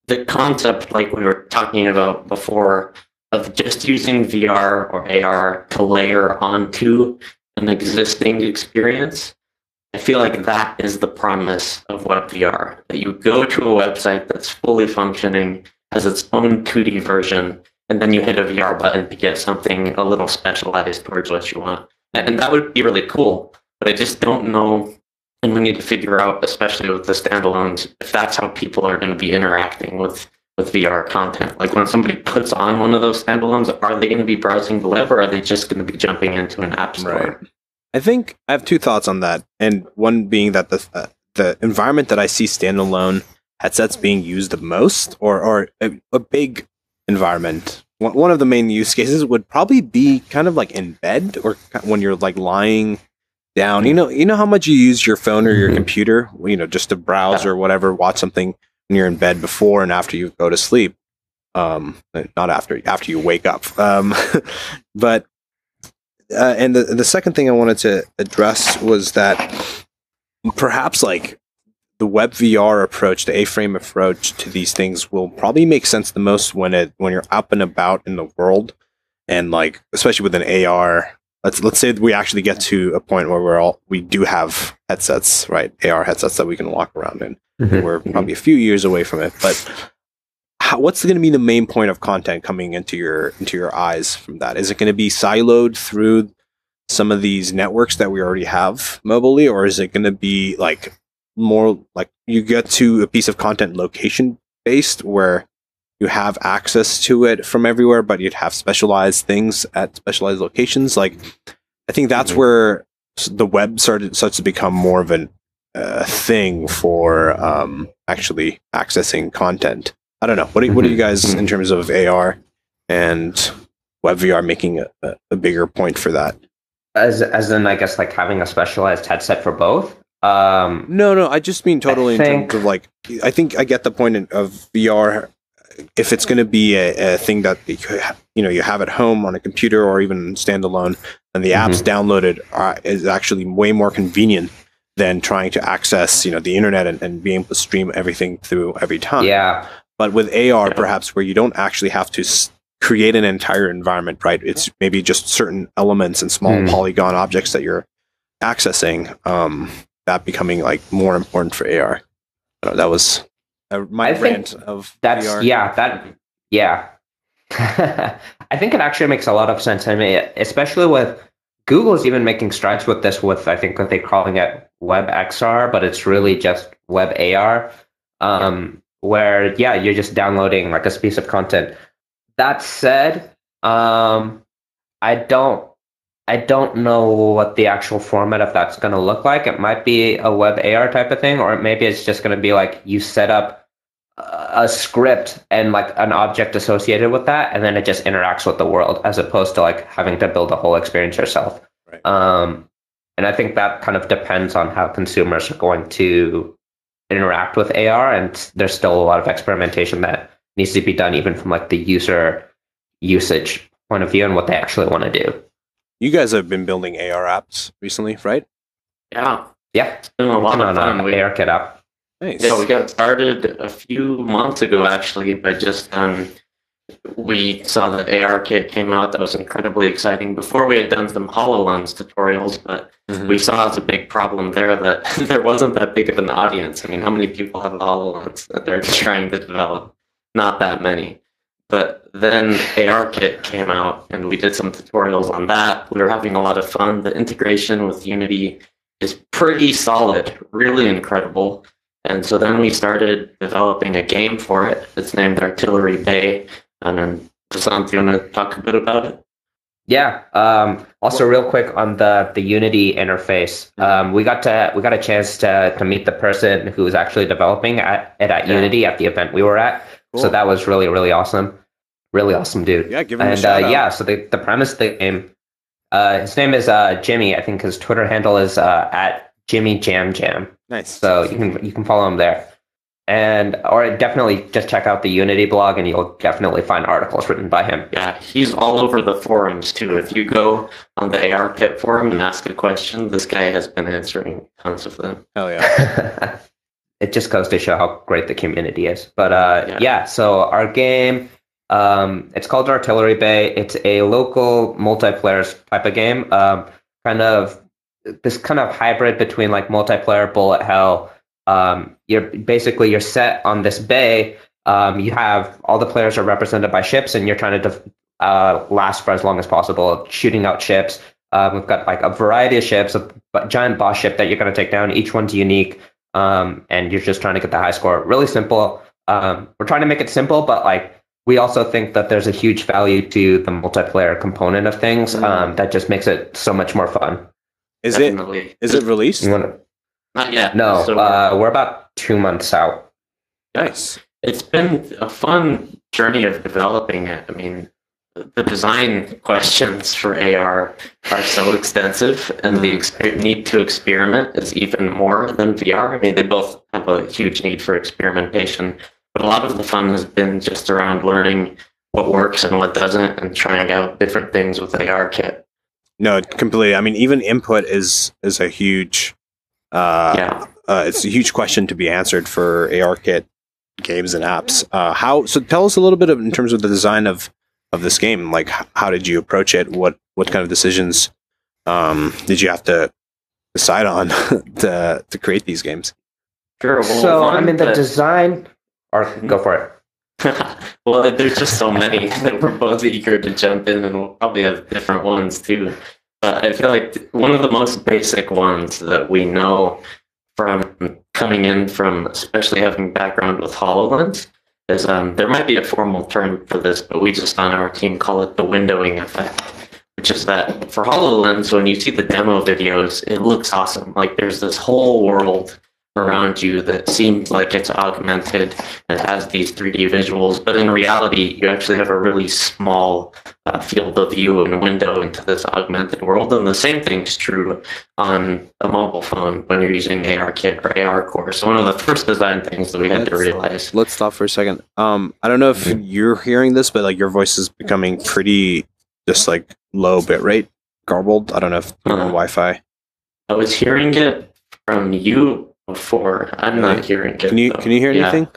the concept like we were talking about before of just using VR or AR to layer onto an existing experience. I feel like that is the promise of web VR That you go to a website that's fully functioning, has its own 2D version, and then you hit a VR button to get something a little specialized towards what you want. And and that would be really cool. But I just don't know, and we need to figure out, especially with the standalones, if that's how people are going to be interacting with with VR content. Like when somebody puts on one of those standalones, are they going to be browsing the web, or are they just going to be jumping into an app store? Right. I think I have two thoughts on that, and one being that the uh, the environment that I see standalone headsets being used the most, or or a, a big environment. One one of the main use cases would probably be kind of like in bed, or when you're like lying down. You know, you know how much you use your phone or your Mhm. computer, you know, just to browse or whatever, watch something when you're in bed before and after you go to sleep. Um, not after after you wake up. Um, but uh, and the the second thing I wanted to address was that perhaps like the web VR approach, the A-frame approach to these things will probably make sense the most when it when you're up and about in the world, and like especially with an AR. Let's let's say that we actually get to a point where we're all we do have headsets, right? AR headsets that we can walk around in. Mhm. We're probably a few years away from it, but how, what's going to be the main point of content coming into your into your eyes from that? Is it going to be siloed through some of these networks that we already have mobilely, or is it going to be like more like you get to a piece of content location based where you have access to it from everywhere, but you'd have specialized things at specialized locations? Like, I think that's Mhm. where the web started starts to become more of a uh, thing for um, actually accessing content. I don't know. What do, what do you guys in terms of AR and web VR making a, a, bigger point for that? As as in, I guess like having a specialized headset for both. Um, No, no, I just mean totally in think- terms of like. I think I get the point in- of VR. If it's going to be a, a thing that you you know you have at home on a computer or even standalone, and the apps downloaded are, is actually way more convenient than trying to access you know the internet and, and being able to stream everything through every time. Yeah. But with AR, perhaps where you don't actually have to s- create an entire environment, right? It's maybe just certain elements and small Hmm. polygon objects that you're accessing. Um, that becoming like more important for AR. Know, that was uh, my I rant of That's VR. yeah, that yeah. I think it actually makes a lot of sense. I mean, especially with Google is even making strides with this. With I think what they're calling it Web XR, but it's really just Web AR, um, where yeah, you're just downloading like a piece of content. That said, um, I don't. I don't know what the actual format of that's going to look like. It might be a web AR type of thing, or maybe it's just going to be like you set up a script and like an object associated with that, and then it just interacts with the world as opposed to like having to build a whole experience yourself. Right. Um, and I think that kind of depends on how consumers are going to interact with AR, and there's still a lot of experimentation that needs to be done, even from like the user usage point of view and what they actually want to do. You guys have been building AR apps recently, right? Yeah, Yeah, it's been a lot on of fun. uh, We, ARKit app. Nice. yeah, we got started a few months ago actually by just um, we saw that ARKit came out. That was incredibly exciting. Before we had done some HoloLens tutorials, but Mhm. we saw as a big problem there that there wasn't that big of an audience. I mean, how many people have HoloLens that they're trying to develop? Not that many. But then ARKit came out and we did some tutorials on that. We were having a lot of fun. The integration with Unity is pretty solid, really incredible. And so then we started developing a game for it. It's named Artillery Bay. And then, Prasant, do you want to talk a bit about it? Yeah. Um, also, real quick on the the Unity interface, um, we got to we got a chance to to meet the person who was actually developing at it at Yeah. Unity at the event we were at. So that was really really awesome, really awesome dude. yeah, give him a And uh, out. yeah, so the the premise of the game, uh, his name is uh, Jimmy. I think his Twitter handle is uh, at Jimmy Jam Jam. nice. So you can you can follow him there. And or definitely just check out the Unity blog, and you'll definitely find articles written by him. Yeah, he's all over the forums too. If you go on the ARKit forum and ask a question, this guy has been answering tons of them. Hell yeah. it just goes to show how great the community is. But uh, Yeah. yeah. so our game, um, it's called Artillery Bay. It's a local multiplayer type of game, um, kind of this kind of hybrid between like multiplayer bullet hell. Um, you're basically you're set on this bay. Um, you have all the players are represented by ships, and you're trying to def- uh, last for as long as possible, shooting out ships. Um, we've got like a variety of ships, a giant boss ship that you're going to take down. Each one's unique um, and you're just trying to get the high score. Really simple. Um, we're trying to make it simple, but like we also think that there's a huge value to the multiplayer component of things um, that just makes it so much more fun. Is it Definitely. is it released? Wanna, Not yet. no, So we're- uh, we're about two months out. Nice. it's been a fun journey of developing it. I mean, the design questions for AR are so extensive, and the exper- need to experiment is even more than VR. I mean, they both have a huge need for experimentation, but a lot of the fun has been just around learning what works and what doesn't, and trying out different things with AR kit. No, completely. I mean, even input is is a huge. Uh, yeah. uh, it's a huge question to be answered for ARKit games and apps. Uh, how? So tell us a little bit of in terms of the design of of this game. Like, how did you approach it? What what kind of decisions um, did you have to decide on to to create these games? Sure. Well, so I one mean, the that- design. Or go for it. well, there's just so many that we're both eager to jump in, and we'll probably have different ones too. But I feel like one of the most basic ones that we know from coming in from, especially having background with HoloLens, is um, there might be a formal term for this, but we just on our team call it the windowing effect. Which is that for HoloLens, when you see the demo videos, it looks awesome. Like there's this whole world around you that seems like it's augmented and it has these 3D visuals, but in reality, you actually have a really small uh, field of view and window into this augmented world. And the same thing's true on a mobile phone when you're using ARKit or ARCore. So one of the first design things that we had to realize. Let's stop for a second. Um, I don't know if you're hearing this, but like your voice is becoming pretty just like low bit rate, garbled. I don't know if Uh-huh. Wi-Fi. I was hearing it from you before. I'm not hearing it. Can you though. can you hear Yeah. anything?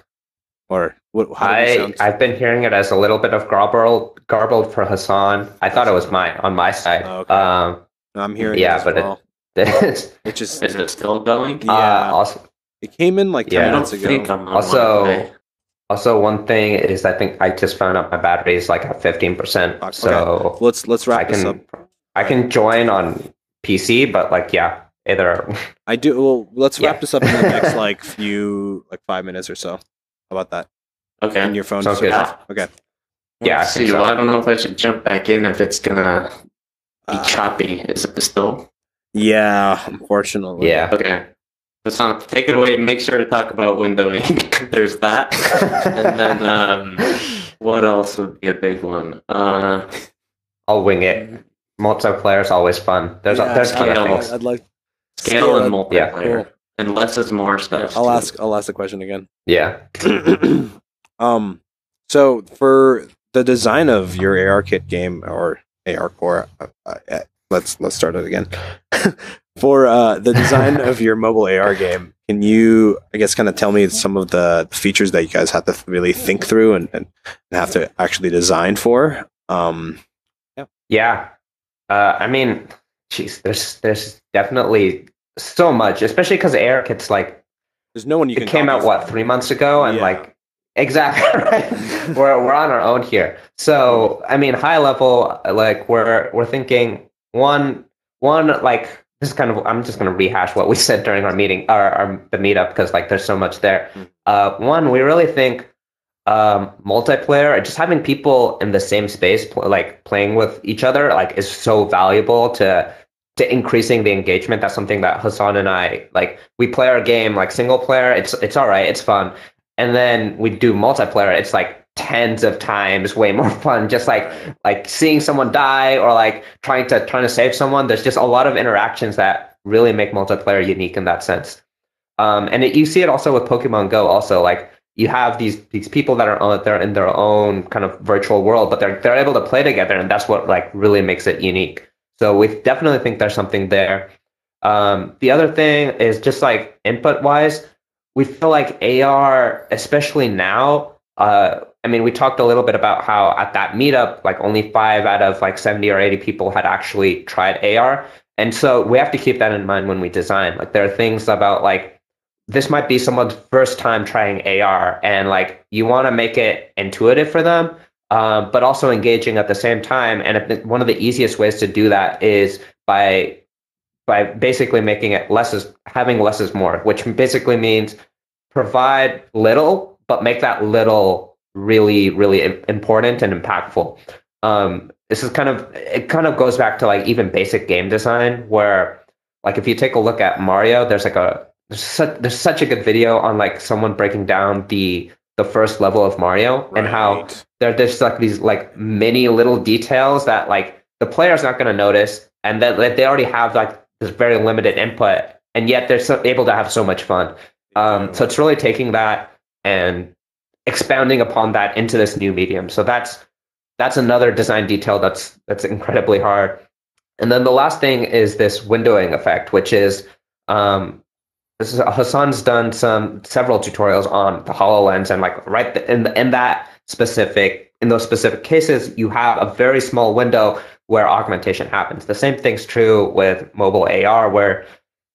Or what? How I I've been hearing it as a little bit of garbled garbled for Hassan. I thought it was my on my side. Oh, okay. Um, I'm hearing. yeah, it as but it- well. it's, it just Is it still going? Yeah. uh, also it came in like ten Yeah. Minutes ago. think I'm on Also- Wi-Fi. also one thing is I think I just found out my battery is like at fifteen percent. Okay. So let's let's wrap I this up. can I can join on PC, but like yeah, either I do. Well, let's wrap Yeah. this up in the next like few like five minutes or so. How about that? Okay. And your phone. Sounds just- good. Okay. Yeah, I Let's see. so. Well, I don't know if I should jump back in if it's gonna be Uh, choppy. Is it still? yeah. Unfortunately. yeah. Okay. Hassan, take it away. Make sure to talk about windowing. There's that. And then um, what else would be a big one? Uh, I'll wing it. Multiplayer is always fun. There's Yeah, there's I'd- I'd- things. I'd like. Scale and Scale Yeah. multiplayer. And less is more stuff. I'll too. ask. I'll ask the question again. Yeah. um. So for the design of your AR kit game or AR core, uh, uh, let's let's start it again. for uh, the design of your mobile AR game, can you, I guess, kind of tell me some of the features that you guys have to really think through and, and have to actually design for? Um, Yeah. Uh, I mean, jeez, there's there's definitely so much, especially because ARKit, it's like there's no one you it can. came out what three months ago, and Yeah. like exactly right. we're we're on our own here. So I mean, high level, like we're we're thinking one one like this is kind of I'm just gonna rehash what we said during our meeting our, our the meetup because like there's so much there. Mm. Uh, one, we really think um multiplayer just having people in the same space pl- like playing with each other like is so valuable to to increasing the engagement that's something that hassan and i like we play our game like single player it's it's all right it's fun. And then we do multiplayer it's like tens of times way more fun. Just like like seeing someone die or like trying to trying to save someone there's just a lot of interactions that really make multiplayer unique in that sense. Um and it, you see it also with pokemon go also like you have these these people that are on they're in their own kind of virtual world, but they're they're able to play together, and that's what like really makes it unique. So we definitely think there's something there. Um, the other thing is just like input wise, we feel like AR, especially now. Uh, I mean, we talked a little bit about how at that meetup, like only five out of like seventy or eighty people had actually tried AR, and so we have to keep that in mind when we design. Like there are things about like this might be someone's first time trying AR, and like you want to make it intuitive for them, um, but also engaging at the same time. And one of the easiest ways to do that is by by basically making it less is having less is more, which basically means provide little, but make that little really, really important and impactful. Um, this is kind of it kind of goes back to like even basic game design where like if you take a look at Mario, there's like a there's such there's such a good video on like someone breaking down the the first level of Mario and how Right. there there's like these like many little details that like the player's not going to notice and that that they already have like this very limited input and yet they're so able to have so much fun. Um, so it's really taking that and expounding upon that into this new medium. So that's that's another design detail that's that's incredibly hard. And then the last thing is this windowing effect which is um, is Hassan's done some several tutorials on the HoloLens and like right in in that specific in those specific cases you have a very small window where augmentation happens. The same thing's true with mobile AR where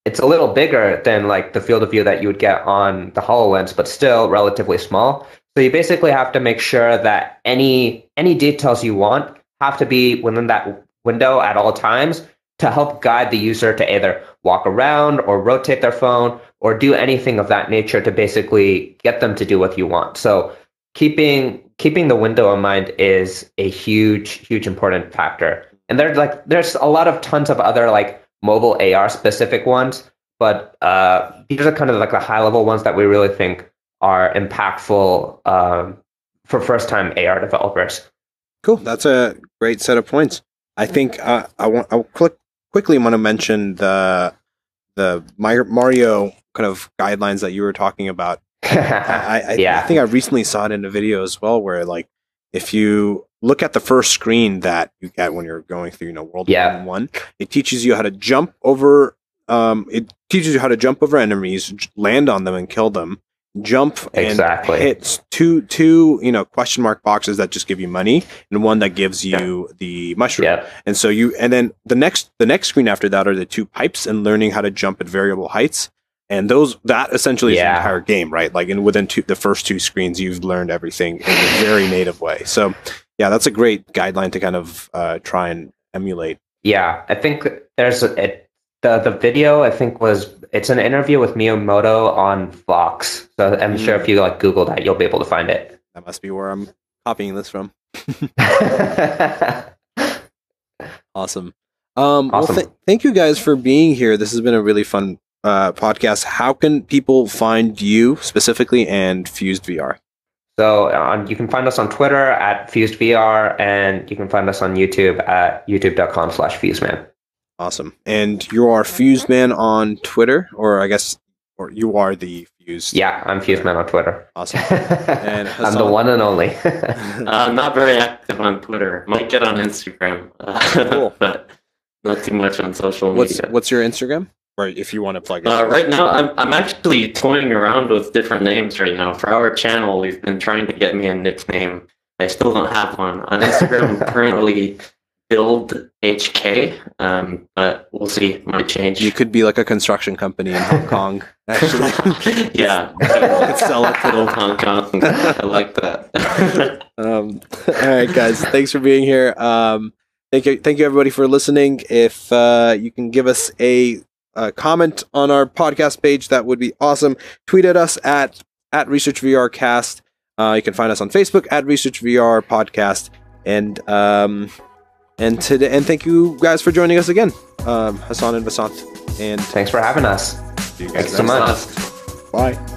it's a little bigger than like the field of view that you would get on the HoloLens but still relatively small. So you basically have to make sure that any any details you want have to be within that window at all times to help guide the user to either walk around or rotate their phone or do anything of that nature to basically get them to do what you want. So keeping keeping the window in mind is a huge huge important factor. And there's like there's a lot of tons of other like mobile AR specific ones, but uh, these are kind of like the high level ones that we really think are impactful um, for first time AR developers. Cool. That's a great set of points. I think uh, I want. I quick, quickly want to mention the the Mario kind of guidelines that you were talking about. I, I, yeah. I think I recently saw it in a video as well, where like if you look at the first screen that you get when you're going through, you know, World Yeah. War One, it teaches you how to jump over um, it teaches you how to jump over enemies, j- land on them, and kill them. Jump and Exactly. hit two two you know question mark boxes that just give you money, and one that gives you the mushroom. Yeah. And so you and then the next the next screen after that are the two pipes and learning how to jump at variable heights. And those that essentially is the entire game, right? Like in within two, the first two screens, you've learned everything in a very native way. So yeah, that's a great guideline to kind of uh, try and emulate. Yeah, I think there's a, the the video. I think was it's an interview with Miyamoto on Vox. So I'm sure if you like Google that, you'll be able to find it. That must be where I'm copying this from. Awesome. Um, Awesome. Well, th- thank you guys for being here. This has been a really fun uh, podcast. How can people find you specifically and Fused VR? so um, you can find us on Twitter at FusedVR, and you can find us on YouTube at youtube.com/slash FuseMan. Awesome. And you are Fused Man on Twitter, or I guess, or you are the Fused. Yeah, I'm FuseMan on Twitter. Awesome. And I'm the one and only. Uh, not very active on Twitter. Might get on Instagram, uh, Cool. but not too much on social What's media. what's your Instagram? Or if you want to plug it. Uh, right now, I'm, I'm actually toying around with different names right now. For our channel, we've been trying to get me a nickname. I still don't have one. On Instagram, currently build HK, um, but we'll see. Might change. You could be like a construction company in Hong Kong. Actually, yeah. Could sell it to Hong Kong. I like that. um, all right, guys. Thanks for being here. Um, thank you, thank you everybody for listening. If uh, you can give us a, a comment on our podcast page, that would be awesome. Tweet at us at at Research VR Cast. Uh, you can find us on Facebook at Research VR Podcast. And um, and today, and thank you guys for joining us again, um, Hassan and Vasanth. And Thanks for having us. see you guys Thanks so much. Bye.